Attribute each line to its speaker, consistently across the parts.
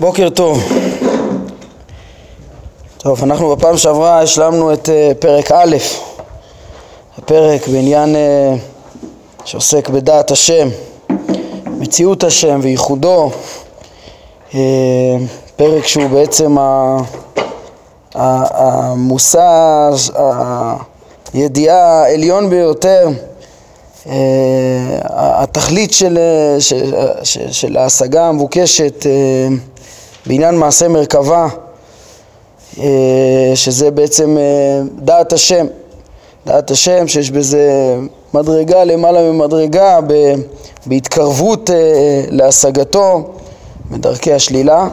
Speaker 1: בוקר טוב. טוב, אנחנו בפעם שעברה השלמנו את uh, פרק א', הפרק בעניין uh, שעוסק בדעת השם, מציאות השם וייחודו, uh, פרק שהוא בעצם המושא, הידיעה העליון ביותר Uh, התכלית של, של, של, של ההשגה המבוקשת uh, בעניין מעשה מרכבה, אה, שזה בעצם אה, דעת השם, דעת השם שיש בזה מדרגה למעלה ממדרגה בהתקרבות אה, להשגתו בדרכי השלילה.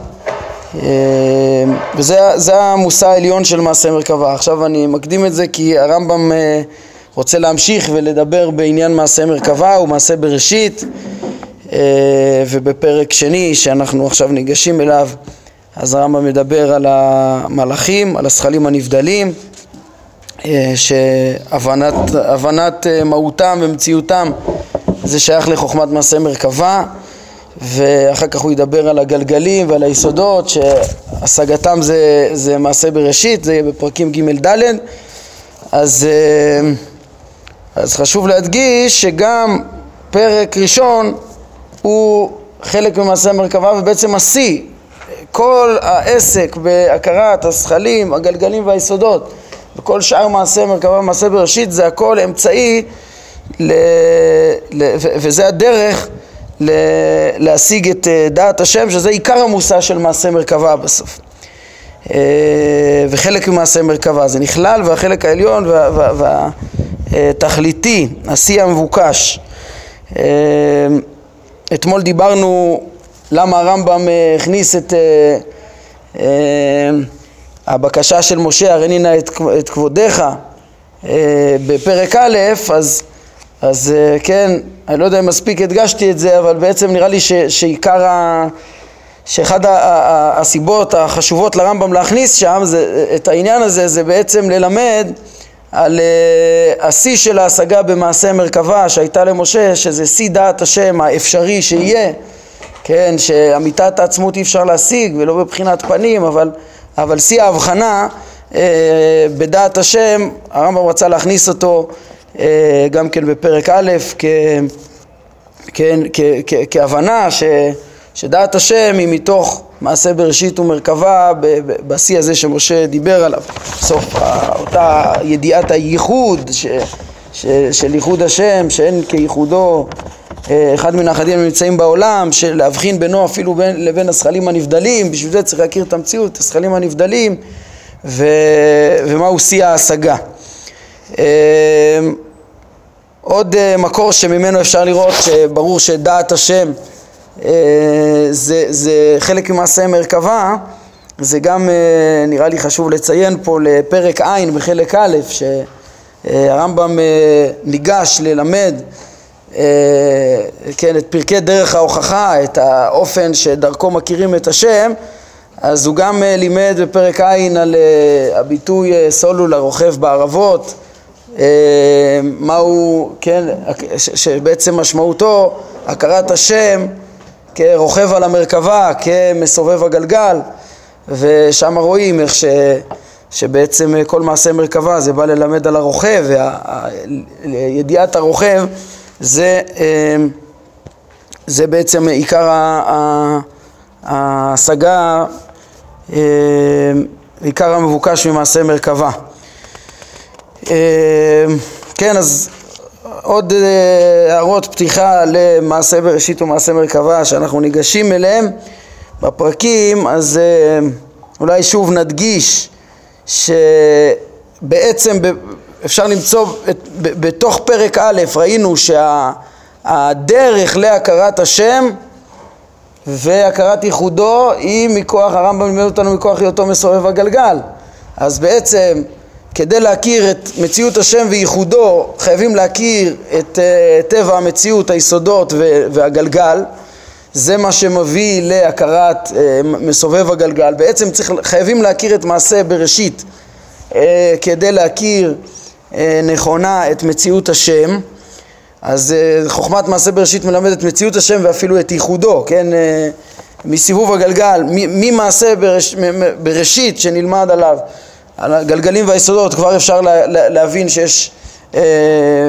Speaker 1: וזה המושא העליון של מעשה מרכבה. עכשיו אני מקדים את זה כי הרמב"ם רוצה להמשיך ולדבר בעניין מעשה מרכבה ומעשה בראשית ובפרק שני שאנחנו עכשיו ניגשים אליו אז הרמב"ם מדבר על המלאכים, על השכלים הנבדלים אה, שהבנת אה, מהותם ומציאותם זה שייך לחוכמת מעשה מרכבה ואחר כך הוא ידבר על הגלגלים ועל היסודות שהשגתם זה, זה מעשה בראשית, זה יהיה בפרקים ג' ד' אז, אז חשוב להדגיש שגם פרק ראשון הוא חלק ממעשה המרכבה ובעצם השיא. כל העסק בהכרת הזכלים, הגלגלים והיסודות וכל שאר מעשה מרכבה ומעשה בראשית זה הכל אמצעי ל... ל... וזה הדרך ל... להשיג את אה, דעת השם שזה עיקר המושא של מעשה מרכבה בסוף. אה, וחלק ממעשה מרכבה זה נכלל והחלק העליון והתכליתי, השיא המבוקש. אתמול דיברנו למה הרמב"ם אה, הכניס את אה, אה, הבקשה של משה, הריני נא את, את כבודיך בפרק א', אז, אז כן, אני לא יודע אם מספיק הדגשתי את זה, אבל בעצם נראה לי ש, שעיקר ה... שאחד הסיבות החשובות לרמב"ם להכניס שם זה, את העניין הזה זה בעצם ללמד על uh, השיא של ההשגה במעשה מרכבה שהייתה למשה, שזה שיא דעת השם האפשרי שיהיה, כן, שאמיתת העצמות אי אפשר להשיג ולא בבחינת פנים, אבל, אבל שיא ההבחנה uh, בדעת השם, הרמב"ם רצה להכניס אותו uh, גם כן בפרק א', כ, כן, כ, כ, כהבנה ש, שדעת השם היא מתוך מעשה בראשית ומרכבה בשיא הזה שמשה דיבר עליו. סוף אותה ידיעת הייחוד ש, ש, של ייחוד השם, שאין כייחודו אה, אחד מן האחדים הנמצאים בעולם, של להבחין בינו אפילו בין, לבין הזכלים הנבדלים, בשביל זה צריך להכיר את המציאות, הזכלים הנבדלים, ו, ומהו שיא ההשגה. אה, עוד אה, מקור שממנו אפשר לראות שברור שדעת השם זה, זה חלק ממעשה מרכבה, זה גם אה, נראה לי חשוב לציין פה לפרק ע' בחלק א', שהרמב"ם אה, ניגש ללמד כן, את פרקי דרך ההוכחה, את האופן שדרכו מכירים את השם, אז הוא גם לימד בפרק ע' על הביטוי סולול הרוכב בערבות, מהו, כן, שבעצם משמעותו הכרת השם כרוכב על המרכבה, כמסובב הגלגל, ושם רואים איך ש, שבעצם כל מעשה מרכבה זה בא ללמד על הרוכב, וידיעת הרוכב זה, אה, זה בעצם עיקר ההשגה, אה, עיקר המבוקש ממעשה מרכבה. אה, כן, אז עוד אה, הערות פתיחה למעשה בראשית ומעשה מרכבה שאנחנו ניגשים אליהם בפרקים, אז אה, אולי שוב נדגיש שבעצם אפשר למצוא בתוך פרק א', ראינו שהדרך להכרת השם והכרת ייחודו היא מכוח, הרמב"ם לימד אותנו מכוח היותו מסובב הגלגל. אז בעצם כדי להכיר את מציאות השם וייחודו חייבים להכיר את uh, טבע המציאות, היסודות והגלגל. זה מה שמביא להכרת uh, מסובב הגלגל. בעצם צריך, חייבים להכיר את מעשה בראשית uh, כדי להכיר uh, נכונה את מציאות השם. אז uh, חוכמת מעשה בראשית מלמדת מציאות השם ואפילו את ייחודו, כן? Uh, מסיבוב הגלגל, ממעשה בראש, בראשית שנלמד עליו, על הגלגלים והיסודות, כבר אפשר לה, להבין שיש אה,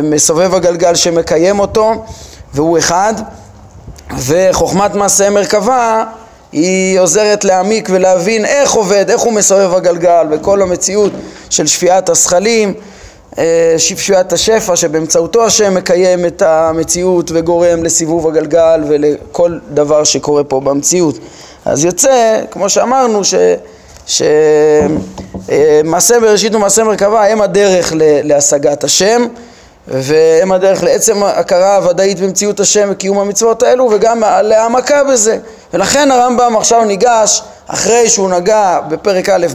Speaker 1: מסובב הגלגל שמקיים אותו והוא אחד, וחוכמת מעשה מרכבה היא עוזרת להעמיק ולהבין איך עובד, איך הוא מסובב הגלגל וכל המציאות של שפיעת הזכלים, אה, שפיעת השפע שבאמצעותו השם מקיים את המציאות וגורם לסיבוב הגלגל ולכל דבר שקורה פה במציאות. אז יוצא, כמו שאמרנו, שמעשה בראשית ומעשה מרכבה הם הדרך להשגת השם והם הדרך לעצם הכרה ודאית במציאות השם וקיום המצוות האלו וגם להעמקה בזה. ולכן הרמב"ם עכשיו ניגש אחרי שהוא נגע בפרק א'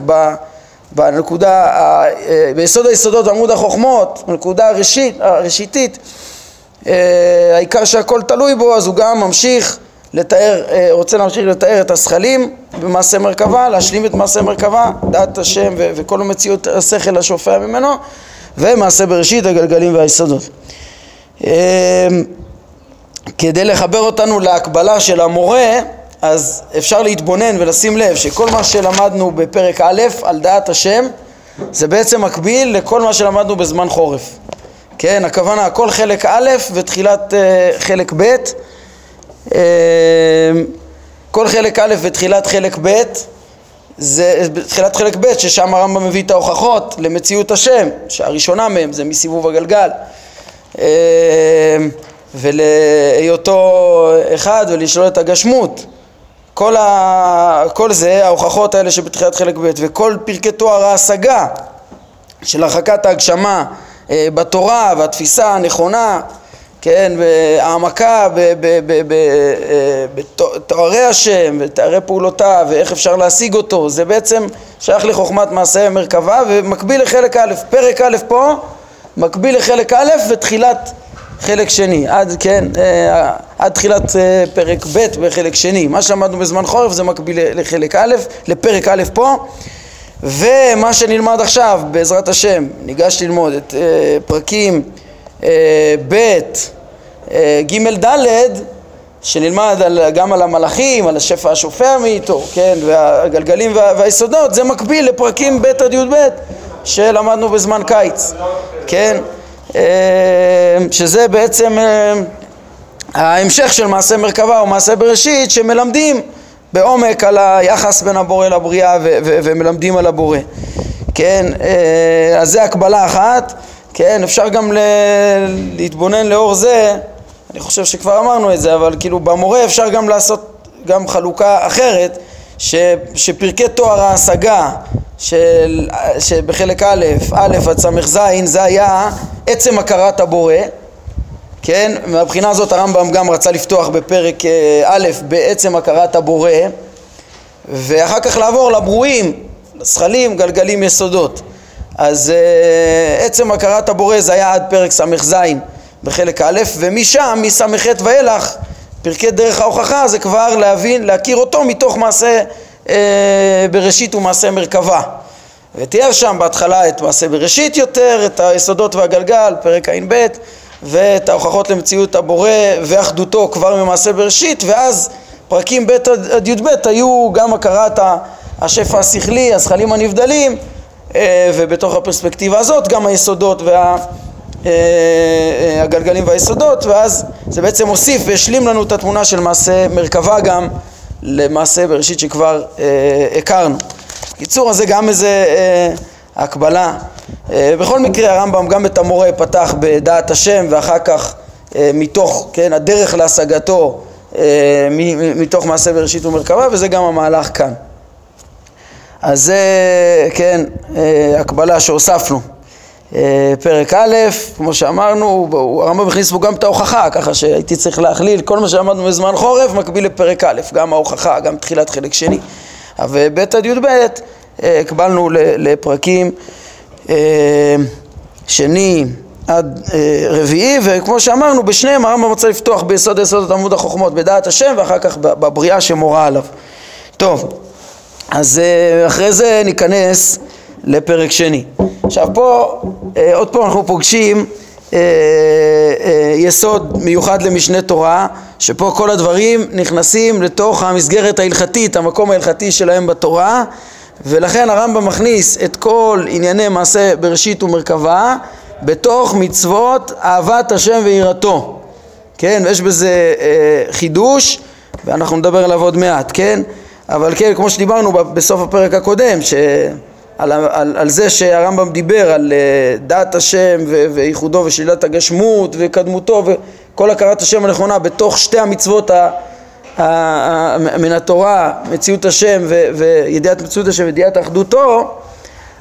Speaker 1: בנקודה, אה, ביסוד היסודות עמוד החוכמות, בנקודה הראשית, הראשיתית אה, העיקר שהכל תלוי בו אז הוא גם ממשיך לתאר, אה, רוצה להמשיך לתאר את השכלים במעשה מרכבה, להשלים את מעשה מרכבה, דעת השם וכל המציאות השכל השופע ממנו ומעשה בראשית הגלגלים והיסודות. אמ, כדי לחבר אותנו להקבלה של המורה, אז אפשר להתבונן ולשים לב שכל מה שלמדנו בפרק א' על דעת השם זה בעצם מקביל לכל מה שלמדנו בזמן חורף. כן, הכוונה כל חלק א' ותחילת uh, חלק ב', uh, כל חלק א' ותחילת חלק ב' זה בתחילת חלק ב', ששם הרמב"ם מביא את ההוכחות למציאות השם, שהראשונה מהם זה מסיבוב הגלגל. אה, ולהיותו אחד ולשלול את הגשמות. כל, ה... כל זה, ההוכחות האלה שבתחילת חלק ב' וכל פרקי תואר ההשגה של הרחקת ההגשמה אה, בתורה והתפיסה הנכונה כן, העמקה בתוארי השם ותארי פעולותיו ואיך אפשר להשיג אותו, זה בעצם שייך לחוכמת מעשה מרכבה ומקביל לחלק א', פרק א' פה מקביל לחלק א' ותחילת חלק שני, עד, כן, אה, עד תחילת אה, פרק ב' בחלק שני, מה שלמדנו בזמן חורף זה מקביל לחלק א', לפרק א' פה. ומה שנלמד עכשיו בעזרת השם, ניגש ללמוד את אה, פרקים אה, ב', אה, ג', ד', שנלמד על, גם על המלאכים, על השפע השופע מאיתו, כן, והגלגלים וה, והיסודות, זה מקביל לפרקים ב' עד י"ב שלמדנו בזמן קיץ, כן, אה, שזה בעצם ההמשך של מעשה מרכבה או מעשה בראשית שמלמדים בעומק על היחס בין הבורא לבריאה ומלמדים על הבורא, כן, אז זה הקבלה אחת כן, אפשר גם ל... להתבונן לאור זה, אני חושב שכבר אמרנו את זה, אבל כאילו במורה אפשר גם לעשות גם חלוקה אחרת, ש... שפרקי תואר ההשגה של... שבחלק א', א' עד ס"ז, זה היה עצם הכרת הבורא, כן, מהבחינה הזאת הרמב"ם גם רצה לפתוח בפרק אה, א' בעצם הכרת הבורא, ואחר כך לעבור לברואים, לזכלים, גלגלים, יסודות. אז uh, עצם הכרת הבורא זה היה עד פרק ס"ז בחלק א', ומשם, מס"ח ואילך, פרקי דרך ההוכחה זה כבר להבין, להכיר אותו מתוך מעשה uh, בראשית ומעשה מרכבה. ותיאר שם בהתחלה את מעשה בראשית יותר, את היסודות והגלגל, פרק ע"ב, ואת ההוכחות למציאות הבורא ואחדותו כבר ממעשה בראשית, ואז פרקים ב' עד י"ב היו גם הכרת השפע השכלי, הזכלים הנבדלים, ובתוך הפרספקטיבה הזאת גם היסודות והגלגלים אה, אה, והיסודות ואז זה בעצם הוסיף והשלים לנו את התמונה של מעשה מרכבה גם למעשה בראשית שכבר הכרנו. קיצור, אז זה גם איזה הקבלה. בכל מקרה הרמב"ם גם את המורה פתח בדעת השם ואחר כך מתוך, כן, הדרך להשגתו מתוך מעשה בראשית ומרכבה וזה גם המהלך כאן. אז זה, כן, אה, הקבלה שהוספנו. אה, פרק א', כמו שאמרנו, הרמב"ם הכניס בו גם את ההוכחה, ככה שהייתי צריך להכליל כל מה שלמדנו בזמן חורף מקביל לפרק א', גם ההוכחה, גם תחילת חלק שני. וב' עד י"ב אה, הקבלנו לפרקים שני עד רביעי, וכמו שאמרנו, בשניהם הרמב"ם רוצה לפתוח ביסוד יסודות עמוד החוכמות, בדעת השם, ואחר כך בבריאה שמורה עליו. טוב. אז אה, אחרי זה ניכנס לפרק שני. עכשיו פה, אה, עוד פעם אנחנו פוגשים אה, יסוד מיוחד למשנה תורה, שפה כל הדברים נכנסים לתוך המסגרת ההלכתית, המקום ההלכתי שלהם בתורה, ולכן הרמב"ם מכניס את כל ענייני מעשה בראשית ומרכבה בתוך מצוות אהבת השם ויראתו. כן, ויש בזה חידוש, ואנחנו נדבר עליו עוד מעט, כן? אבל כן, כמו שדיברנו בסוף הפרק הקודם, ש... על, על, על זה שהרמב"ם דיבר על uh, דעת השם ו, וייחודו ושלילת הגשמות וקדמותו וכל הכרת השם הנכונה בתוך שתי המצוות ה, ה, ה, מן התורה, מציאות השם ו, וידיעת מציאות השם וידיעת אחדותו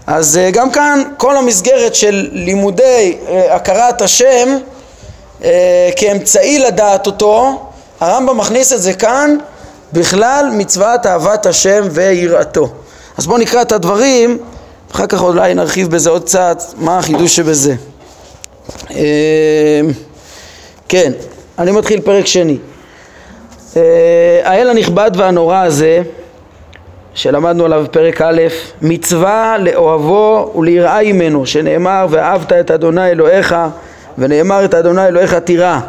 Speaker 1: אז uh, גם כאן כל המסגרת של לימודי uh, הכרת השם כאמצעי לדעת אותו הרמב"ם מכניס את זה כאן בכלל מצוות אהבת השם ויראתו אז בואו נקרא את הדברים, אחר כך אולי נרחיב בזה עוד קצת, מה החידוש שבזה. אמ, כן, אני מתחיל פרק שני. אה, האל הנכבד והנורא הזה, שלמדנו עליו בפרק א', מצווה לאוהבו וליראה ממנו, שנאמר ואהבת את אדוני אלוהיך ונאמר את אדוני אלוהיך תירא.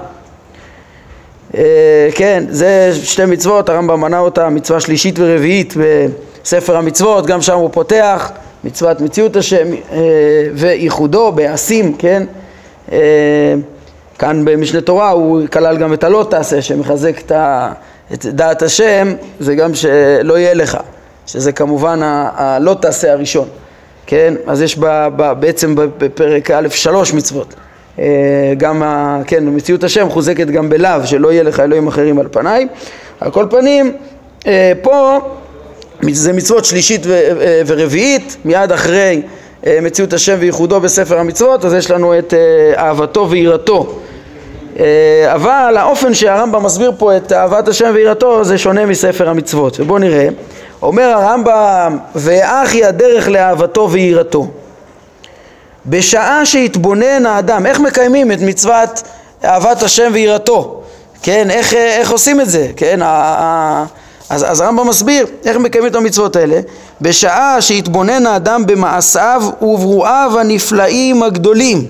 Speaker 1: אה, כן, זה שתי מצוות, הרמב"ם מנה אותה, מצווה שלישית ורביעית ספר המצוות, גם שם הוא פותח, מצוות מציאות השם אה, וייחודו בעשים, כן? אה, כאן במשנה תורה הוא כלל גם את הלא תעשה, שמחזק את, דעת השם, זה גם שלא יהיה לך, שזה כמובן הלא תעשה הראשון, כן? אז יש בעצם בפרק א' שלוש מצוות. אה, גם, ה, כן, מציאות השם מחוזקת גם בלאו, שלא יהיה לך אלוהים אחרים על פניי. על כל פנים, פה זה מצוות שלישית אה, ורביעית, מיד אחרי אה, מציאות השם וייחודו בספר המצוות, אז יש לנו את אה, אהבתו ויראתו. אבל האופן שהרמב"ם מסביר פה את אהבת השם ויראתו זה שונה מספר המצוות. ובואו נראה, אומר הרמב"ם, ואחי הדרך לאהבתו ויראתו. בשעה שהתבונן האדם, איך מקיימים את מצוות אהבת השם ויראתו? כן, איך, איך עושים את זה? כן, אז, אז הרמב"ם מסביר איך מקיימים את המצוות האלה בשעה שהתבונן האדם במעשיו וברואיו הנפלאים הגדולים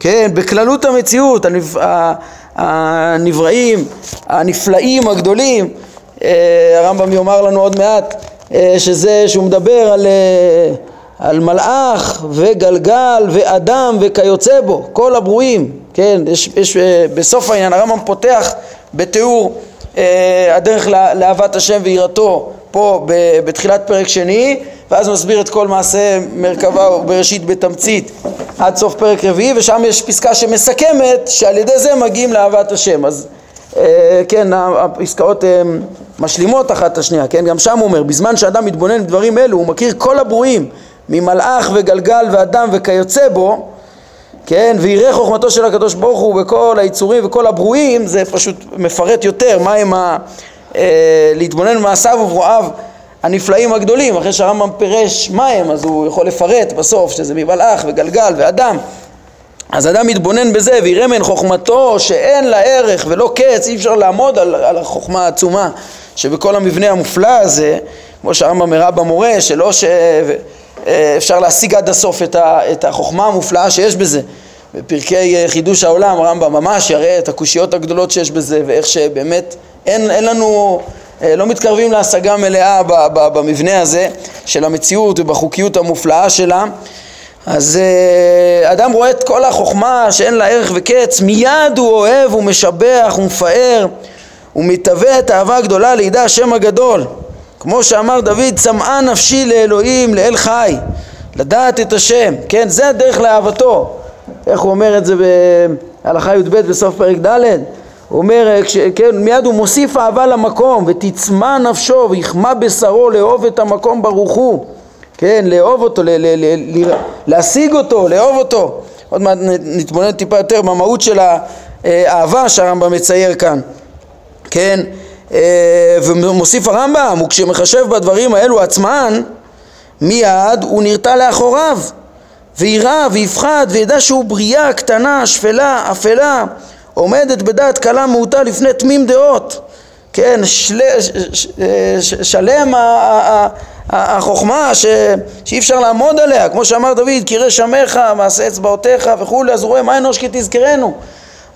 Speaker 1: כן, בכללות המציאות הנב... הנבראים, הנפלאים הגדולים אה, הרמב"ם יאמר לנו עוד מעט אה, שזה שהוא מדבר על, אה, על מלאך וגלגל ואדם וכיוצא בו כל הברואים כן, יש, יש בסוף העניין הרמב"ם פותח בתיאור אה, הדרך לאהבת השם ויראתו פה בתחילת פרק שני ואז מסביר את כל מעשה מרכבה בראשית בתמצית עד סוף פרק רביעי ושם יש פסקה שמסכמת שעל ידי זה מגיעים לאהבת השם. אז אה, כן הפסקאות הן משלימות אחת את השנייה כן? גם שם הוא אומר בזמן שאדם מתבונן בדברים אלו הוא מכיר כל הברואים ממלאך וגלגל ואדם וכיוצא בו כן, ויראה חוכמתו של הקדוש ברוך הוא בכל היצורים וכל הברואים, זה פשוט מפרט יותר מהם ה... אה, להתבונן במעשיו וברואיו הנפלאים הגדולים, אחרי שהרמב"ם פירש מהם, אז הוא יכול לפרט בסוף שזה מבלאך וגלגל ואדם. אז אדם מתבונן בזה ויראה מן חוכמתו שאין לה ערך ולא קץ, אי אפשר לעמוד על, על החוכמה העצומה שבכל המבנה המופלא הזה, כמו שהרמב"ם הראה במורה, שלא ש... אה, אפשר להשיג עד הסוף את, החוכמה המופלאה שיש בזה. בפרקי אה, חידוש העולם רמב"ם ממש יראה את הקושיות הגדולות שיש בזה ואיך שבאמת אין, אין לנו, אה, לא מתקרבים להשגה מלאה במבנה הזה של המציאות ובחוקיות המופלאה שלה. אז אדם רואה את כל החוכמה שאין לה ערך וקץ, מיד הוא אוהב ומשבח ומפאר ומתהווה את האהבה הגדולה לידע השם הגדול. כמו שאמר דוד, צמאה נפשי לאלוהים, לאל חי, לדעת את השם, כן, זה הדרך לאהבתו. איך הוא אומר את זה בהלכה י"ב בסוף פרק ד'? הוא אומר, כש, כן, מיד הוא מוסיף אהבה למקום, ותצמא נפשו ויחמא בשרו לאהוב את המקום ברוך הוא, כן, לאהוב אותו, ל, ל, ל, ל, להשיג אותו, לאהוב אותו. עוד מעט נתבונן טיפה יותר במהות של האהבה שהרמב"ם מצייר כאן, כן, אה, ומוסיף הרמב"ם, וכשמחשב בדברים האלו עצמן, מיד הוא נרתע לאחוריו, ויירא ויפחד וידע שהוא בריאה קטנה, שפלה, אפלה, עומדת בדעת קלה מעוטה לפני תמים דעות, כן, של, ש, ש, שלם החוכמה ש, שאי אפשר לעמוד עליה, כמו שאמר דוד, קירי שמך, מעשה אצבעותיך וכולי, אז הוא רואה מה אנוש כי תזכרנו.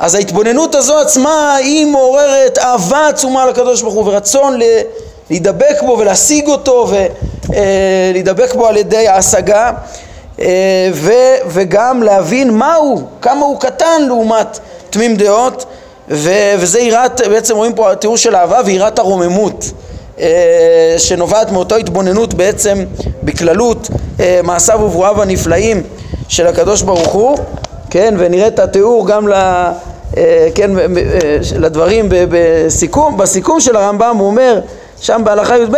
Speaker 1: אז ההתבוננות הזו עצמה היא מעוררת אהבה עצומה לקדוש ברוך הוא ורצון להידבק בו ולהשיג אותו ולהידבק בו על ידי ההשגה ו, וגם להבין מהו, כמה הוא קטן לעומת תמים דעות ו, וזה יראת, בעצם רואים פה תיאור של אהבה ויראת הרוממות שנובעת מאותו התבוננות בעצם בכללות מעשיו וברואיו הנפלאים של הקדוש ברוך הוא כן, ונראה את התיאור גם ל... אה, כן, אה, לדברים בסיכום, בסיכום של הרמב"ם הוא אומר שם בהלכה י"ב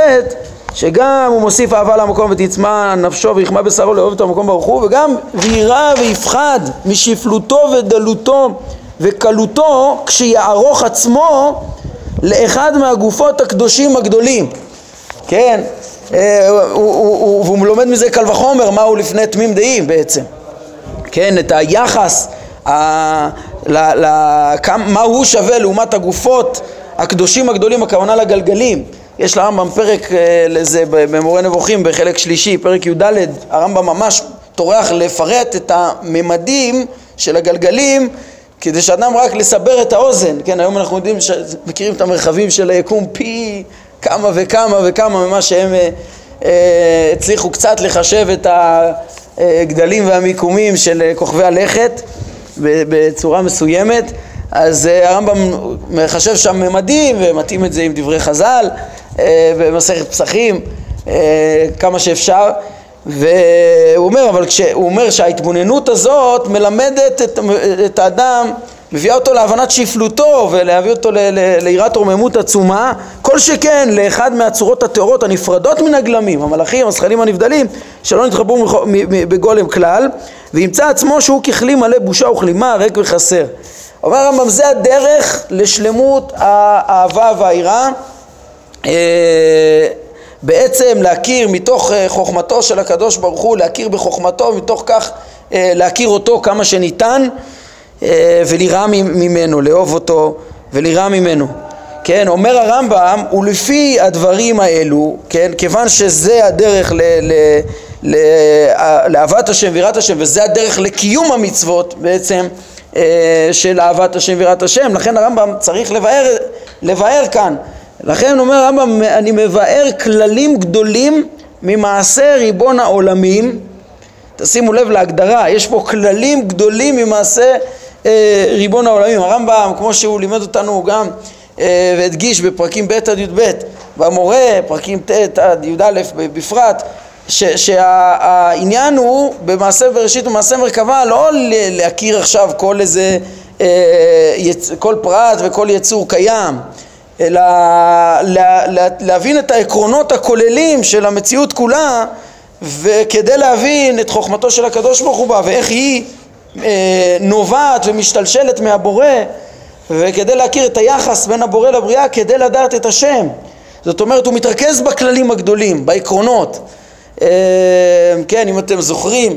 Speaker 1: שגם הוא מוסיף אהבה למקום ותצמא נפשו ויחמא בשרו לאהוב את המקום ברוך הוא וגם ויירא ויפחד משפלותו ודלותו וקלותו כשיערוך עצמו לאחד מהגופות הקדושים הגדולים. כן, אה, והוא לומד מזה קל וחומר מהו לפני תמים דעים בעצם. כן, את היחס מה הוא שווה לעומת הגופות הקדושים הגדולים, הכוונה לגלגלים. יש לרמב"ם פרק אה, לזה במורה נבוכים בחלק שלישי, פרק י"ד, הרמב"ם ממש טורח לפרט את הממדים של הגלגלים כדי שאדם רק לסבר את האוזן, כן, היום אנחנו יודעים, מכירים את המרחבים של היקום פי כמה וכמה וכמה ממה שהם אה, אה, הצליחו קצת לחשב את הגדלים והמיקומים של כוכבי הלכת בצורה מסוימת, אז אה, הרמב"ם מחשב שם ממדים ומתאים את זה עם דברי חז"ל אה, במסכת פסחים אה, כמה שאפשר. והוא אומר, אבל כשהוא אומר שההתבוננות הזאת מלמדת את, את האדם מביאה אותו להבנת שפלותו ולהביא אותו ליראת רוממות עצומה. כל שכן לאחד מהצורות הטהורות הנפרדות מן הגלמים המלאכים, הזכלים הנבדלים שלא נתחברו בגולם כלל וימצא עצמו שהוא ככלי מלא בושה וכלימה ריק וחסר אומר הרמב"ם זה הדרך לשלמות האהבה והיראה אה, בעצם להכיר מתוך אה, חוכמתו של הקדוש ברוך הוא להכיר בחוכמתו ומתוך כך אה, להכיר אותו כמה שניתן וליראה ממנו, לאהוב אותו וליראה ממנו. כן, אומר הרמב"ם, ולפי הדברים האלו, כן, כיוון שזה הדרך ל, ל, לאהבת השם ויראת השם, וזה הדרך לקיום המצוות בעצם אה, של אהבת השם ויראת השם, לכן הרמב"ם צריך לבאר, לבאר כאן. לכן אומר הרמב"ם, אני מבאר כללים גדולים ממעשה ריבון העולמים. תשימו לב להגדרה, יש פה כללים גדולים ממעשה אה, ריבון העולמים. הרמב"ם, כמו שהוא לימד אותנו גם אה, והדגיש בפרקים ב' עד י"ב, במורה, פרקים ט' עד י"א בפרט, שהעניין הוא במעשה בראשית ומעשה מרכבה לא להכיר עכשיו כל איזה, אה, כל פרט וכל יצור קיים, אלא להבין את העקרונות הכוללים של המציאות כולה וכדי להבין את חוכמתו של הקדוש ברוך הוא בה ואיך היא אה, נובעת ומשתלשלת מהבורא וכדי להכיר את היחס בין הבורא לבריאה כדי לדעת את השם. זאת אומרת הוא מתרכז בכללים הגדולים, בעקרונות כן, אם אתם זוכרים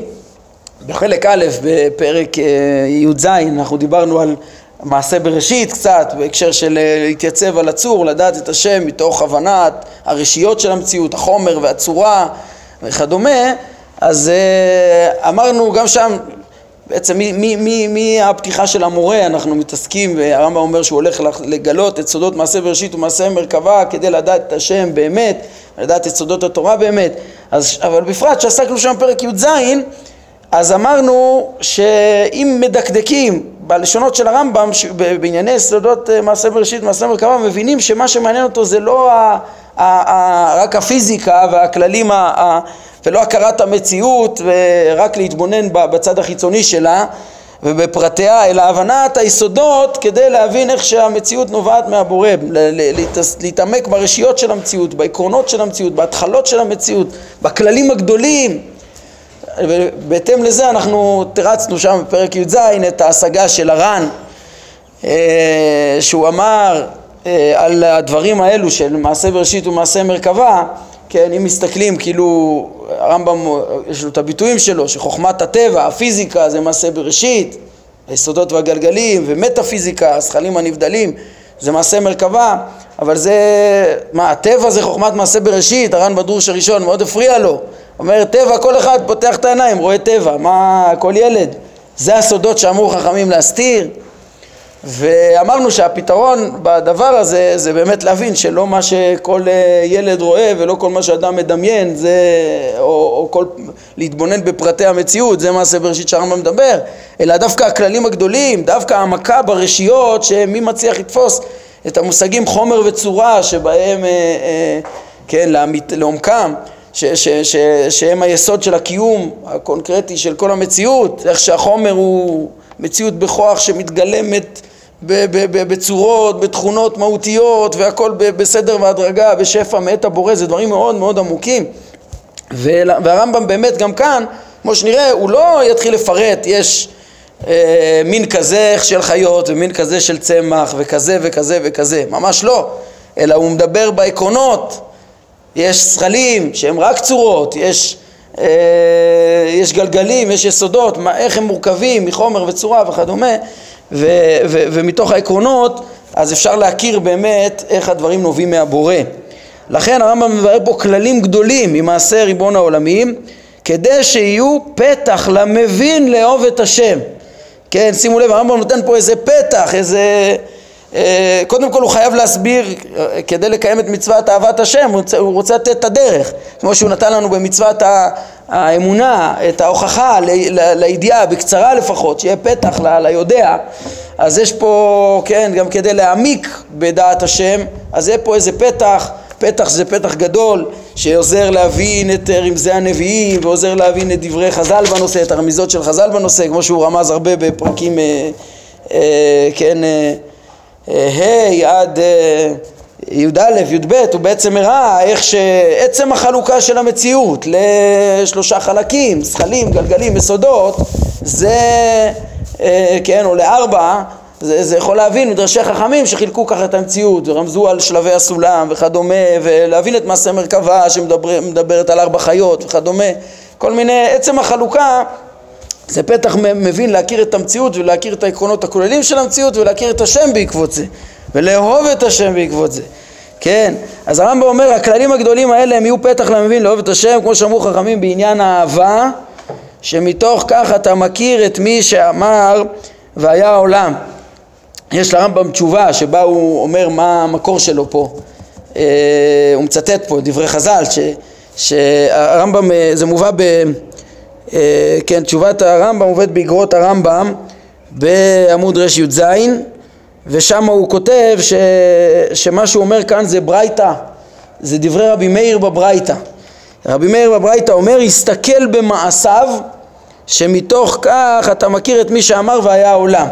Speaker 1: בחלק א' בפרק אה, י"ז אנחנו דיברנו על מעשה בראשית קצת בהקשר של להתייצב על הצור, לדעת את השם מתוך הבנת הרשיות של המציאות, החומר והצורה וכדומה אז אמרנו גם שם בעצם מהפתיחה של המורה? אנחנו מתעסקים, והרמב"ם אומר שהוא הולך לגלות את סודות מעשה בראשית ומעשה מרכבה כדי לדעת את השם באמת, לדעת את סודות התורה באמת, אז, אבל בפרט שעסקנו שם פרק י"ז, אז אמרנו שאם מדקדקים בלשונות של הרמב"ם בענייני סודות אה, מעשה בראשית ומעשה מרכבה, מבינים שמה שמעניין אותו זה לא ה, ה, ה, רק הפיזיקה והכללים ה, ולא הכרת המציאות ורק להתבונן בצד החיצוני שלה ובפרטיה, אלא הבנת היסודות כדי להבין איך שהמציאות נובעת מהבורא, להתעמק ברשיות של המציאות, בעקרונות של המציאות, בהתחלות של המציאות, בכללים הגדולים. ובהתאם לזה אנחנו תרצנו שם בפרק י"ז את ההשגה של הר"ן, אה, שהוא אמר אה, על הדברים האלו של מעשה בראשית ומעשה מרכבה, כן, אם מסתכלים, כאילו הרמב"ם, יש לו את הביטויים שלו, שחוכמת הטבע, הפיזיקה זה מעשה בראשית, היסודות והגלגלים, ומטאפיזיקה, הזכלים הנבדלים, זה מעשה מרכבה, אבל זה, מה, הטבע זה חוכמת מעשה בראשית, הר"ן בדרוש הראשון מאוד הפריע לו. אומר, טבע, כל אחד פותח את העיניים, רואה טבע, מה, כל ילד. זה הסודות שאמרו חכמים להסתיר. ואמרנו שהפתרון בדבר הזה זה באמת להבין שלא מה שכל אה, ילד רואה ולא כל מה שאדם מדמיין זה, או, או כל, להתבונן בפרטי המציאות, זה מעשה בראשית שהרמב"ם מדבר, אלא דווקא הכללים הגדולים, דווקא העמקה ברשיות שמי מצליח לתפוס את המושגים חומר וצורה שבהם, אה, אה, כן, לעמית, לעומקם, ש, ש, ש, שהם היסוד של הקיום הקונקרטי של כל המציאות, איך שהחומר הוא מציאות בכוח שמתגלמת בצורות, בתכונות מהותיות והכל בסדר והדרגה, בשפע מאת הבורא, זה דברים מאוד מאוד עמוקים. והרמב"ם באמת גם כאן, כמו שנראה, הוא לא יתחיל לפרט, יש אה, מין כזה של חיות ומין כזה של צמח וכזה וכזה וכזה, ממש לא, אלא הוא מדבר בעקרונות, יש שכלים שהם רק צורות, יש, יש גלגלים, יש יסודות, מה, איך הם מורכבים מחומר וצורה וכדומה ו, ו, ומתוך העקרונות אז אפשר להכיר באמת איך הדברים נובעים מהבורא. לכן הרמב"ם מבאר פה כללים גדולים ממעשה ריבון העולמים כדי שיהיו פתח למבין לאהוב את השם. כן, שימו לב, הרמב"ם נותן פה איזה פתח, איזה... אה, קודם כל הוא חייב להסביר, אה, כדי לקיים את מצוות אהבת השם, הוא רוצה, הוא רוצה לתת את הדרך, כמו שהוא נתן לנו במצוות האמונה, את ההוכחה לידיעה, בקצרה לפחות, שיהיה פתח ליודע, אז יש פה, כן, גם כדי להעמיק בדעת השם, אז יהיה פה איזה פתח, פתח זה פתח גדול, שעוזר להבין את רמזי הנביאים, ועוזר להבין את דברי חז"ל בנושא, את הרמיזות של חז"ל בנושא, כמו שהוא רמז הרבה בפרקים, אה, אה, כן, אה, ה' עד י"א, י"ב, הוא בעצם הראה איך שעצם החלוקה של המציאות לשלושה חלקים, זכלים, גלגלים, יסודות, זה, כן, או לארבע, זה, זה יכול להבין מדרשי חכמים שחילקו ככה את המציאות ורמזו על שלבי הסולם וכדומה ולהבין את מעשה מרכבה שמדברת על ארבע חיות וכדומה. כל מיני, עצם החלוקה זה פתח מבין להכיר את המציאות ולהכיר את העקרונות הכוללים של המציאות ולהכיר את השם בעקבות זה ולאהוב את השם בעקבות זה. כן, אז הרמב"ם אומר הכללים הגדולים האלה הם יהיו פתח למבין לאהוב את השם כמו שאמרו חכמים בעניין האהבה שמתוך כך אתה מכיר את מי שאמר והיה העולם יש לרמב"ם תשובה שבה הוא אומר מה המקור שלו פה. אה, הוא מצטט פה דברי חז"ל שהרמב"ם אה, זה מובא ב... אה, כן, תשובת הרמב"ם מובאת באגרות הרמב"ם בעמוד רי"ז ושם הוא כותב ש, שמה שהוא אומר כאן זה ברייתא, זה דברי רבי מאיר בברייתא. רבי מאיר בברייתא אומר, הסתכל במעשיו שמתוך כך אתה מכיר את מי שאמר והיה העולם.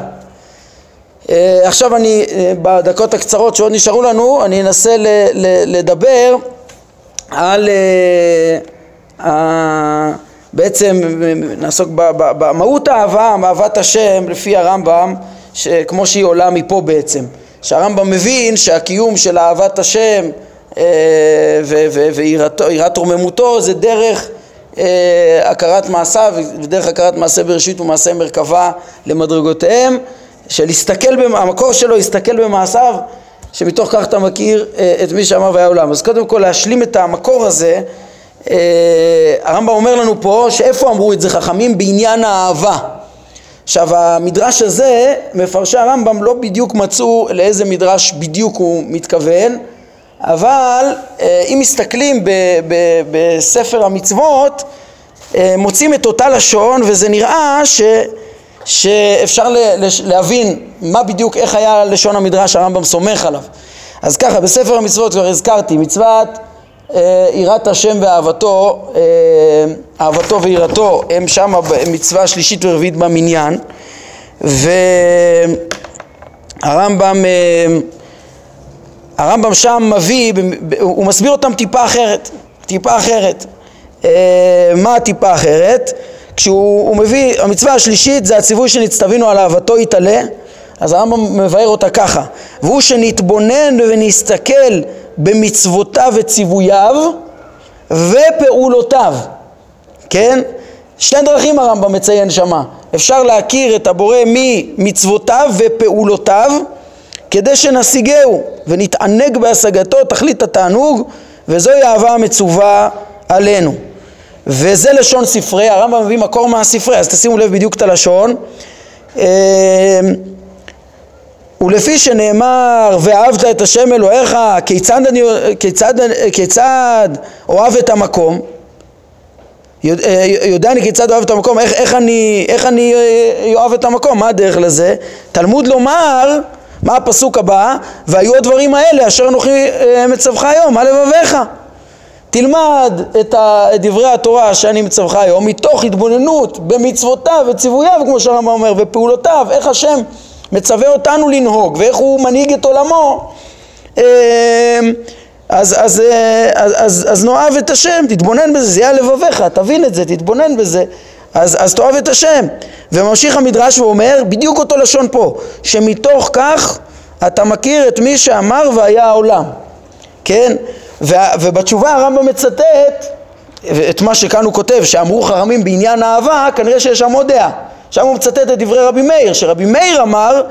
Speaker 1: אה, עכשיו אני, אה, בדקות הקצרות שעוד נשארו לנו, אני אנסה ל, ל, לדבר על בעצם נעסוק במהות האהבה, אהבת השם לפי הרמב"ם, כמו שהיא עולה מפה בעצם. שהרמב"ם מבין שהקיום של אהבת השם uh, ויראת רוממותו זה דרך uh, הכרת מעשיו ודרך הכרת מעשה בראשית ומעשה מרכבה למדרגותיהם של להסתכל, המקור שלו יסתכל במעשיו, שמתוך כך אתה מכיר אה, את מי שאמר והיה עולם. אז קודם כל להשלים את המקור הזה, אה, הרמב"ם אומר לנו פה שאיפה אמרו את זה חכמים? בעניין האהבה. עכשיו המדרש הזה, מפרשי הרמב"ם לא בדיוק מצאו לאיזה מדרש בדיוק הוא מתכוון, אבל אה, אם מסתכלים ב, ב, בספר המצוות, מוצאים את אותה לשון וזה נראה ש... שאפשר להבין מה בדיוק, איך היה לשון המדרש הרמב"ם סומך עליו. אז ככה, בספר המצוות כבר הזכרתי, מצוות אה, יראת השם ואהבתו, אה, אהבתו ויראתו, הם שם מצווה שלישית ורביעית במניין, והרמב"ם אה, הרמב"ם שם מביא, הוא מסביר אותם טיפה אחרת, טיפה אחרת. מה הטיפה אחרת? כשהוא מביא, המצווה השלישית זה הציווי שנצטווינו על אהבתו יתעלה, אז הרמב"ם מבאר אותה ככה, והוא שנתבונן ונסתכל במצוותיו וציווייו ופעולותיו, כן? שתי דרכים הרמב"ם מציין שמה, אפשר להכיר את הבורא ממצוותיו ופעולותיו, כדי שנשיגהו ונתענג בהשגתו תכלית התענוג וזוהי האהבה המצווה עלינו. וזה לשון ספרי, הרמב"ם מביא מקור מהספרי, אז תשימו לב בדיוק את הלשון. ולפי שנאמר ואהבת את השם אלוהיך כיצד, אני, כיצד, כיצד אוהב את המקום? יודע אני כיצד אוהב את המקום איך, איך, אני, איך אני אוהב את המקום? מה הדרך לזה? תלמוד לומר מה הפסוק הבא והיו הדברים האלה אשר אנוכי אה, מצווך היום מה לבביך תלמד את דברי התורה שאני מצווך היום מתוך התבוננות במצוותיו וציווייו כמו שהרמב"ם אומר ופעולותיו איך השם מצווה אותנו לנהוג ואיך הוא מנהיג את עולמו אמ, אז, אז, אה, אז, אז, אז נאהב את השם, תתבונן בזה, זה יהיה לבביך, תבין את זה, תתבונן בזה, אז, אז תאהב את השם. וממשיך המדרש ואומר, בדיוק אותו לשון פה, שמתוך כך אתה מכיר את מי שאמר והיה העולם, כן? ובתשובה הרמב"ם מצטט את מה שכאן הוא כותב, שאמרו חכמים בעניין אהבה, כנראה שיש שם עוד דעה. שם הוא מצטט את דברי רבי מאיר, שרבי מאיר אמר,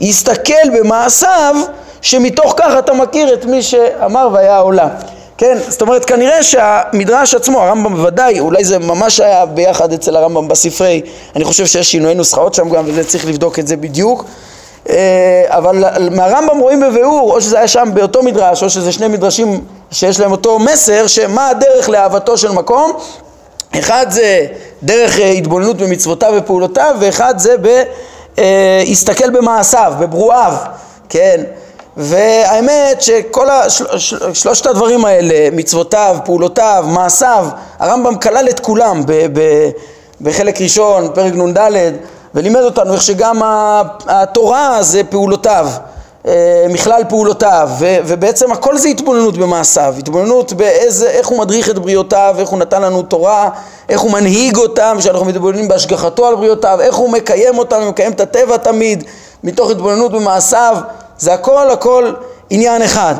Speaker 1: יסתכל במעשיו, שמתוך כך אתה מכיר את מי שאמר והיה העולם. כן, זאת אומרת כנראה שהמדרש עצמו, הרמב"ם בוודאי, אולי זה ממש היה ביחד אצל הרמב"ם בספרי, אני חושב שיש שינויי נוסחאות שם גם וזה צריך לבדוק את זה בדיוק, אה, אבל מהרמב"ם רואים בביאור, או שזה היה שם באותו מדרש, או שזה שני מדרשים שיש להם אותו מסר, שמה הדרך לאהבתו של מקום, אחד זה דרך אה, התבוננות במצוותיו ופעולותיו, ואחד זה בהסתכל אה, במעשיו, בברואיו, כן? והאמת שכל השל, שלושת הדברים האלה, מצוותיו, פעולותיו, מעשיו, הרמב"ם כלל את כולם ב, ב, בחלק ראשון, פרק נ"ד, ולימד אותנו איך שגם התורה זה פעולותיו. אה, מכלל פעולותיו, ו, ובעצם הכל זה התבוננות במעשיו, התבוננות באיזה, איך הוא מדריך את בריאותיו, איך הוא נתן לנו תורה, איך הוא מנהיג אותם, שאנחנו מתבוננים בהשגחתו על בריאותיו, איך הוא מקיים אותנו, מקיים את הטבע תמיד, מתוך התבוננות במעשיו, זה הכל הכל עניין אחד,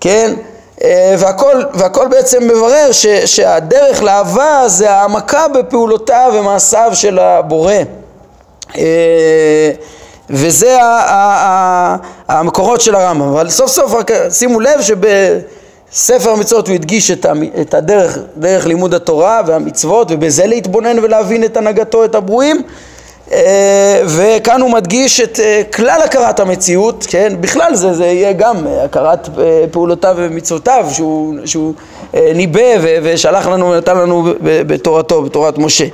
Speaker 1: כן? אה, והכל, והכל בעצם מברר ש, שהדרך לאהבה זה העמקה בפעולותיו ומעשיו של הבורא. וזה המקורות של הרמב"ם, אבל סוף סוף רק שימו לב שבספר המצוות הוא הדגיש את הדרך, דרך לימוד התורה והמצוות ובזה להתבונן ולהבין את הנהגתו, את הברואים. אה, וכאן הוא מדגיש את אה, כלל הכרת המציאות, כן, בכלל זה, זה יהיה גם הכרת אה, פעולותיו ומצוותיו שהוא, שהוא ניבא ושלח לנו ונתן לנו בתורתו, בתורת משה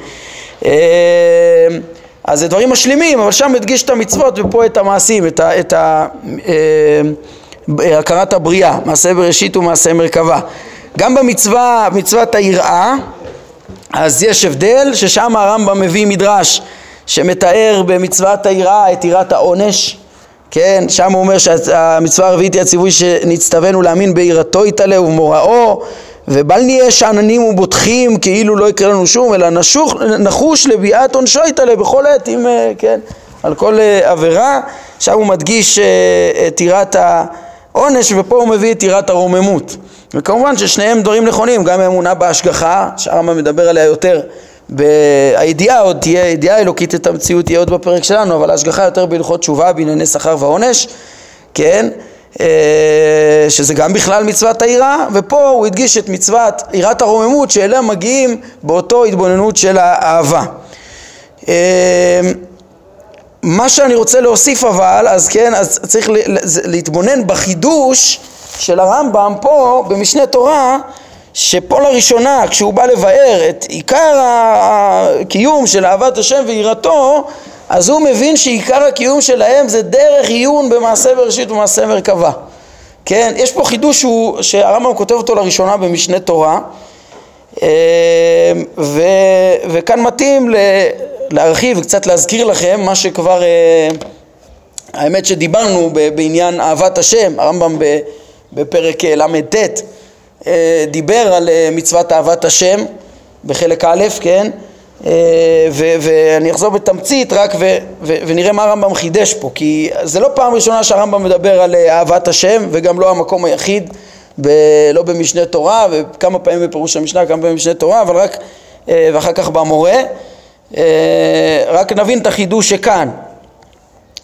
Speaker 1: אז זה דברים משלימים, אבל שם הדגיש את המצוות ופה את המעשים, את, ה, את ה, אה, הכרת הבריאה, מעשה בראשית ומעשה מרכבה. גם במצווה, מצוות היראה, אז יש הבדל ששם הרמב"ם מביא מדרש שמתאר במצוות היראה את יראת העונש, כן, שם הוא אומר שהמצווה הרביעית היא הציווי שנצטווינו להאמין ביראתו יתעלה ובמוראו ובל נהיה שאננים ובוטחים כאילו לא יקרה לנו שום, אלא נשוך, נחוש לביאת עונשו יתעלה בכל עת, עם, אה, כן, על כל אה, עבירה. עכשיו הוא מדגיש אה, את טירת העונש, ופה הוא מביא את טירת הרוממות. וכמובן ששניהם דברים נכונים, גם האמונה בהשגחה, שהרמב"ם מדבר עליה יותר, הידיעה עוד תהיה, ידיעה אלוקית את המציאות תהיה עוד בפרק שלנו, אבל ההשגחה יותר בהלכות תשובה בענייני שכר ועונש, כן? אה, שזה גם בכלל מצוות היראה, ופה הוא הדגיש את מצוות יראת הרוממות שאליה מגיעים באותו התבוננות של האהבה. אה, מה שאני רוצה להוסיף אבל, אז כן, אז צריך להתבונן בחידוש של הרמב"ם פה במשנה תורה, שפה לראשונה כשהוא בא לבאר את עיקר הקיום של אהבת השם ויראתו, אז הוא מבין שעיקר הקיום שלהם זה דרך עיון במעשה בראשית ומעשה מרכבה. כן, יש פה חידוש שהרמב"ם כותב אותו לראשונה במשנה תורה, אה, ו, וכאן מתאים ל, להרחיב וקצת להזכיר לכם מה שכבר, אה, האמת שדיברנו בעניין אהבת השם, הרמב"ם בפרק אה, ל"ט דיבר על מצוות אהבת השם בחלק א', כן? אה, ואני אחזור בתמצית רק ו- ו- ונראה מה הרמב"ם חידש פה כי זה לא פעם ראשונה שהרמב"ם מדבר על אה, אהבת השם וגם לא המקום היחיד ב- לא במשנה תורה וכמה פעמים בפירוש המשנה כמה פעמים במשנה תורה אבל רק אה, ואחר כך במורה. רק נבין את החידוש שכאן.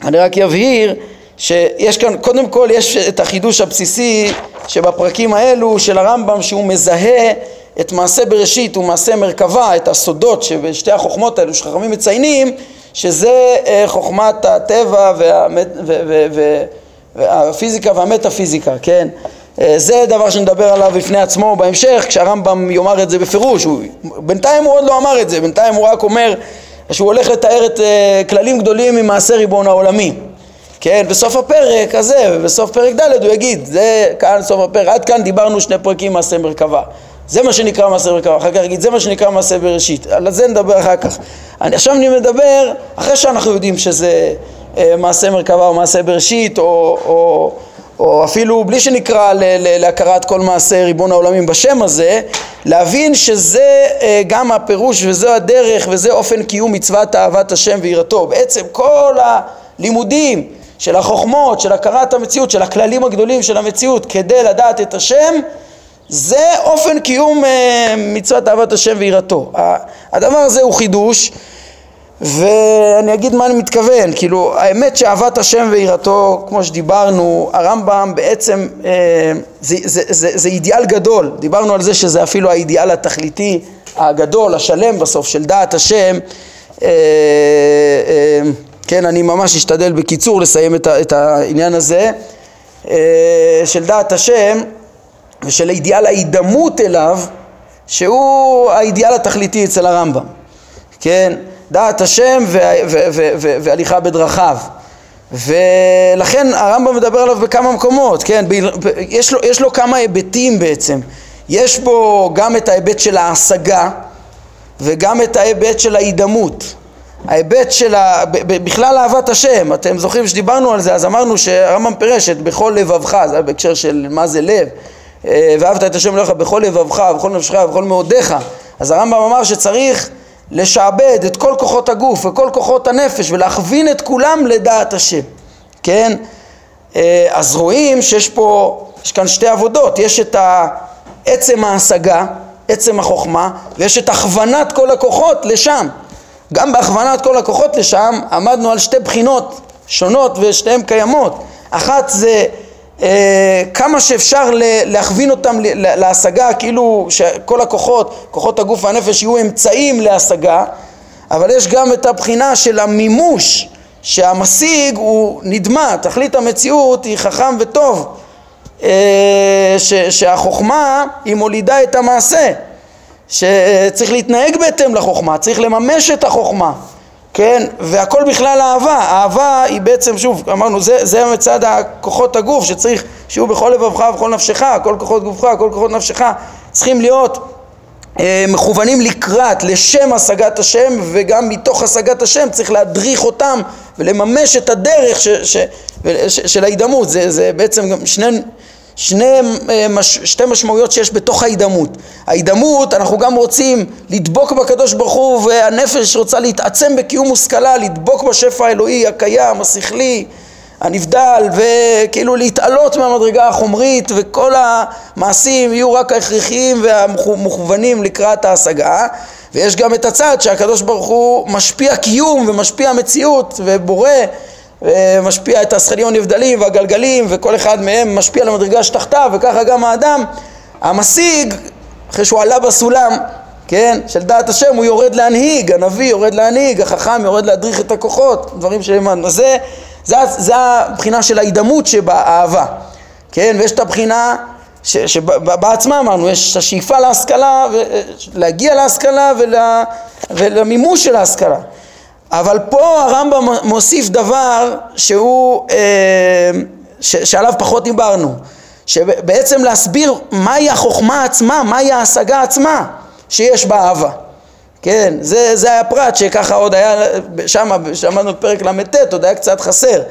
Speaker 1: אני רק אבהיר שיש כאן, קודם כל יש את החידוש הבסיסי שבפרקים האלו של הרמב"ם שהוא מזהה את מעשה בראשית ומעשה מרכבה, את הסודות שבשתי החוכמות האלו שחכמים מציינים, שזה אה, חוכמת הטבע והמת, והפיזיקה והמטאפיזיקה, כן? אה, זה דבר שנדבר עליו בפני עצמו בהמשך, כשהרמב"ם יאמר את זה בפירוש, הוא, בינתיים הוא עוד לא אמר את זה, בינתיים הוא רק אומר שהוא הולך לתאר את אה, כללים גדולים ממעשה ריבון העולמי. כן, בסוף הפרק הזה, ובסוף פרק ד' הוא יגיד, זה כאן סוף הפרק, עד כאן דיברנו שני פרקים מעשה מרכבה. זה מה שנקרא מעשה מרכבה, אחר כך יגיד, זה מה שנקרא מעשה בראשית, על זה נדבר אחר כך. אני, עכשיו אני מדבר, אחרי שאנחנו יודעים שזה אה, מעשה מרכבה או מעשה בראשית, או, או, או אפילו בלי שנקרא ל, ל, להכרת כל מעשה ריבון העולמים בשם הזה, להבין שזה אה, גם הפירוש וזו הדרך וזה אופן קיום מצוות אהבת השם ויראתו. בעצם כל הלימודים של החוכמות, של הכרת המציאות, של הכללים הגדולים של המציאות כדי לדעת את השם, זה אופן קיום אה, מצוות אהבת השם ויראתו. הדבר הזה הוא חידוש ואני אגיד מה אני מתכוון, כאילו האמת שאהבת השם ויראתו, כמו שדיברנו, הרמב"ם בעצם אה, זה, זה, זה, זה אידיאל גדול, דיברנו על זה שזה אפילו האידיאל התכליתי הגדול, השלם בסוף של דעת השם. אה, אה, כן, אני ממש אשתדל בקיצור לסיים את, את העניין הזה. אה, של דעת השם ושל אידיאל ההידמות אליו שהוא האידיאל התכליתי אצל הרמב"ם, כן? דעת השם והליכה בדרכיו. ולכן הרמב"ם מדבר עליו בכמה מקומות, כן? יש לו, יש לו כמה היבטים בעצם. יש בו גם את ההיבט של ההשגה וגם את ההיבט של ההידמות. ההיבט של ה... בכלל אהבת השם, אתם זוכרים שדיברנו על זה, אז אמרנו שהרמב"ם פירש את בכל לבבך, זה היה בהקשר של מה זה לב, ואהבת את השם אלוהיך בכל לבבך, בכל נפשך, בכל מאודיך, אז הרמב"ם אמר שצריך לשעבד את כל כוחות הגוף וכל כוחות הנפש ולהכווין את כולם לדעת השם, כן? אה, אז רואים שיש פה, יש כאן שתי עבודות, יש את עצם ההשגה, עצם החוכמה, ויש את הכוונת כל הכוחות לשם. גם בהכוונת כל הכוחות לשם עמדנו על שתי בחינות שונות ושתיהן קיימות. אחת זה אה, כמה שאפשר להכווין אותם להשגה, כאילו שכל הכוחות, כוחות הגוף והנפש יהיו אמצעים להשגה, אבל יש גם את הבחינה של המימוש שהמשיג הוא נדמה, תכלית המציאות היא חכם וטוב, אה, ש, שהחוכמה היא מולידה את המעשה שצריך להתנהג בהתאם לחוכמה, צריך לממש את החוכמה, כן? והכל בכלל אהבה, אהבה היא בעצם, שוב, אמרנו, זה, זה מצד הכוחות הגוף שצריך שיהיו בכל לבבך ובכל נפשך, כל כוחות גופך, כל כוחות נפשך, צריכים להיות אה, מכוונים לקראת, לשם השגת השם, וגם מתוך השגת השם צריך להדריך אותם ולממש את הדרך ש, ש, ש, של ההידמות, זה, זה בעצם גם שני שני, אה, שתי משמעויות שיש בתוך ההידמות. ההידמות, אנחנו גם רוצים לדבוק בקדוש ברוך הוא והנפש רוצה להתעצם בקיום מושכלה, לדבוק בשפע האלוהי הקיים, השכלי, הנבדל, וכאילו להתעלות מהמדרגה החומרית וכל המעשים יהיו רק ההכרחיים והמכוונים לקראת ההשגה ויש גם את הצד שהקדוש ברוך הוא משפיע קיום ומשפיע מציאות ובורא ומשפיע את השכלים הנבדלים והגלגלים וכל אחד מהם משפיע על המדרגה שתחתיו וככה גם האדם המשיג אחרי שהוא עלה בסולם כן, של דעת השם הוא יורד להנהיג, הנביא יורד להנהיג, החכם יורד להדריך את הכוחות, דברים שהם... זה, זה, זה הבחינה של ההידמות שבאהבה, כן, ויש את הבחינה שבעצמה אמרנו, יש את השאיפה להשכלה, להגיע להשכלה ולמימוש של ההשכלה אבל פה הרמב"ם מוסיף דבר שהוא, אה, ש, שעליו פחות דיברנו, שבעצם להסביר מהי החוכמה עצמה, מהי ההשגה עצמה שיש באהבה. כן, זה, זה היה פרט שככה עוד היה, שם, שמענו בפרק ל"ט, עוד היה קצת חסר.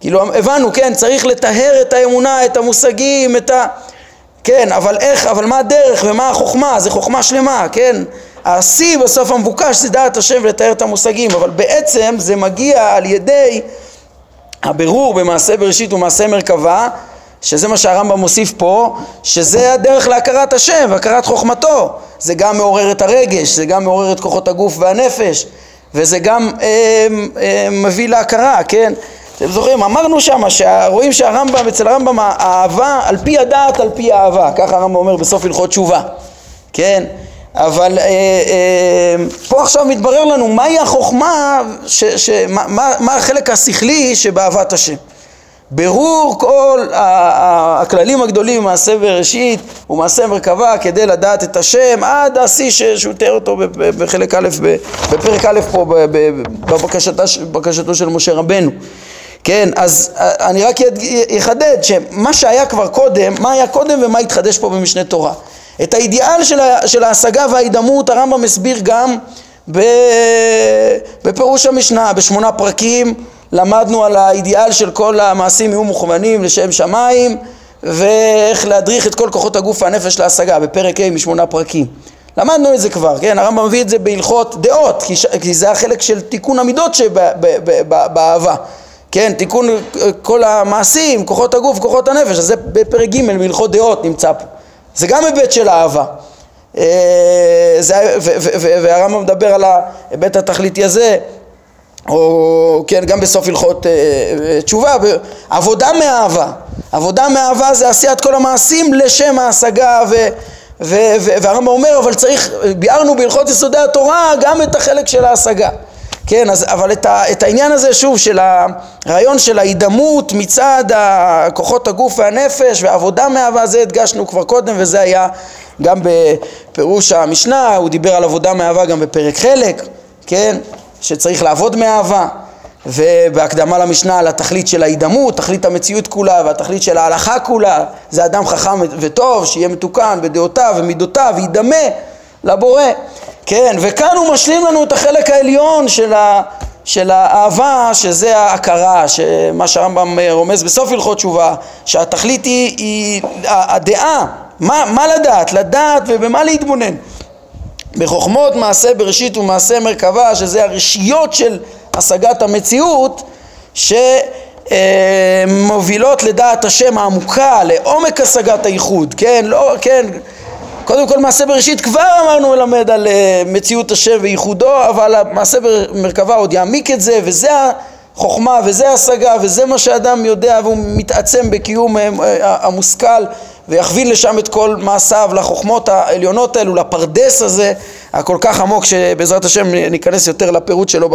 Speaker 1: כאילו הבנו, כן, צריך לטהר את האמונה, את המושגים, את ה... כן, אבל איך, אבל מה הדרך ומה החוכמה? זה חוכמה שלמה, כן? השיא בסוף המבוקש זה דעת השם ולתאר את המושגים, אבל בעצם זה מגיע על ידי הבירור במעשה בראשית ומעשה מרכבה, שזה מה שהרמב"ם מוסיף פה, שזה הדרך להכרת השם והכרת חוכמתו. זה גם מעורר את הרגש, זה גם מעורר את כוחות הגוף והנפש, וזה גם אה, אה, מביא להכרה, כן? אתם זוכרים, אמרנו שם שרואים שהרמב"ם, אצל הרמב"ם האהבה על פי הדעת, על פי האהבה, ככה הרמב"ם אומר בסוף הלכות תשובה, כן? אבל אה, אה, פה עכשיו מתברר לנו מהי החוכמה, ש, ש, מה, מה, החלק השכלי שבאהבת השם. ברור כל הכללים הגדולים במעשה בראשית ומעשה מרכבה כדי לדעת את השם עד השיא שהוא תיאר אותו בחלק א', בפרק א' פה בבקשתו של משה רבנו כן, אז אני רק אחדד שמה שהיה כבר קודם, מה היה קודם ומה התחדש פה במשנה תורה את האידיאל של, של ההשגה וההידמות הרמב"ם הסביר גם בפירוש המשנה בשמונה פרקים למדנו על האידיאל של כל המעשים יהיו מוכוונים לשם שמיים ואיך להדריך את כל כוחות הגוף והנפש להשגה בפרק ה' משמונה פרקים. למדנו את זה כבר, כן? הרמב"ם מביא את זה בהלכות דעות, כי, ש... כי זה החלק של תיקון המידות שבאהבה. כן, תיקון כל המעשים, כוחות הגוף, כוחות הנפש, אז זה בפרק ג' בהלכות דעות נמצא פה. זה גם היבט של אהבה. אה, והרמב"ם מדבר על ההיבט התכליתי הזה או כן, גם בסוף הלכות אה, אה, תשובה, עבודה מאהבה. עבודה מאהבה זה עשיית כל המעשים לשם ההשגה ו... והרמב"ם אומר אבל צריך, ביארנו בהלכות יסודי התורה גם את החלק של ההשגה כן, אז, אבל את, ה, את העניין הזה שוב של הרעיון של ההידמות מצד כוחות הגוף והנפש ועבודה מאהבה זה הדגשנו כבר קודם וזה היה גם בפירוש המשנה, הוא דיבר על עבודה מאהבה גם בפרק חלק, כן, שצריך לעבוד מאהבה ובהקדמה למשנה על התכלית של ההידמות, תכלית המציאות כולה והתכלית של ההלכה כולה זה אדם חכם וטוב שיהיה מתוקן בדעותיו ומידותיו וידמה לבורא. כן וכאן הוא משלים לנו את החלק העליון של, ה, של האהבה שזה ההכרה שמה שהרמב"ם רומז בסוף הלכות תשובה שהתכלית היא, היא הדעה מה, מה לדעת? לדעת ובמה להתבונן. בחוכמות מעשה בראשית ומעשה מרכבה שזה הרשיות של השגת המציאות שמובילות לדעת השם העמוקה, לעומק השגת הייחוד, כן, לא, כן, קודם כל מעשה בראשית כבר אמרנו ללמד על אה, מציאות השם וייחודו, אבל המעשה במרכבה עוד יעמיק את זה וזה החוכמה וזה השגה וזה מה שאדם יודע והוא מתעצם בקיום אה, אה, המושכל ויכווין לשם את כל מעשיו לחוכמות העליונות האלו, לפרדס הזה הכל כך עמוק שבעזרת השם ניכנס יותר לפירוט שלו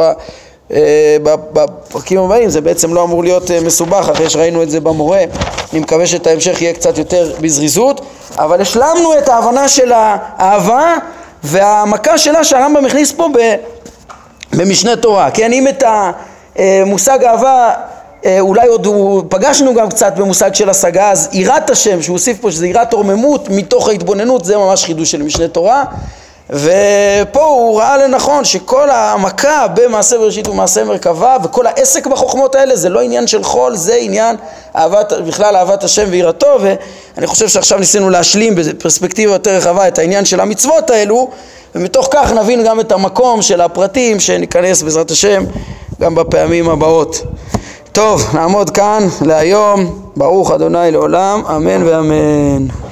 Speaker 1: בפרקים הבאים, זה בעצם לא אמור להיות אה, מסובך אחרי שראינו את זה במורה, אני מקווה שאת ההמשך יהיה קצת יותר בזריזות, אבל השלמנו את ההבנה של האהבה והמכה שלה שהרמב"ם הכניס פה במשנה תורה, כן, אם את המושג אהבה אה, אולי עוד הוא, פגשנו גם קצת במושג של השגה, אז יראת השם, שהוא הוסיף פה שזה יראת רוממות מתוך ההתבוננות, זה ממש חידוש של משנה תורה. ופה הוא ראה לנכון שכל המכה במעשה בראשית ומעשה מרכבה וכל העסק בחוכמות האלה זה לא עניין של חול, זה עניין אהבת, בכלל אהבת השם ויראתו ואני חושב שעכשיו ניסינו להשלים בפרספקטיבה יותר רחבה את העניין של המצוות האלו ומתוך כך נבין גם את המקום של הפרטים שניכנס בעזרת השם גם בפעמים הבאות. טוב, נעמוד כאן להיום, ברוך אדוני לעולם, אמן ואמן.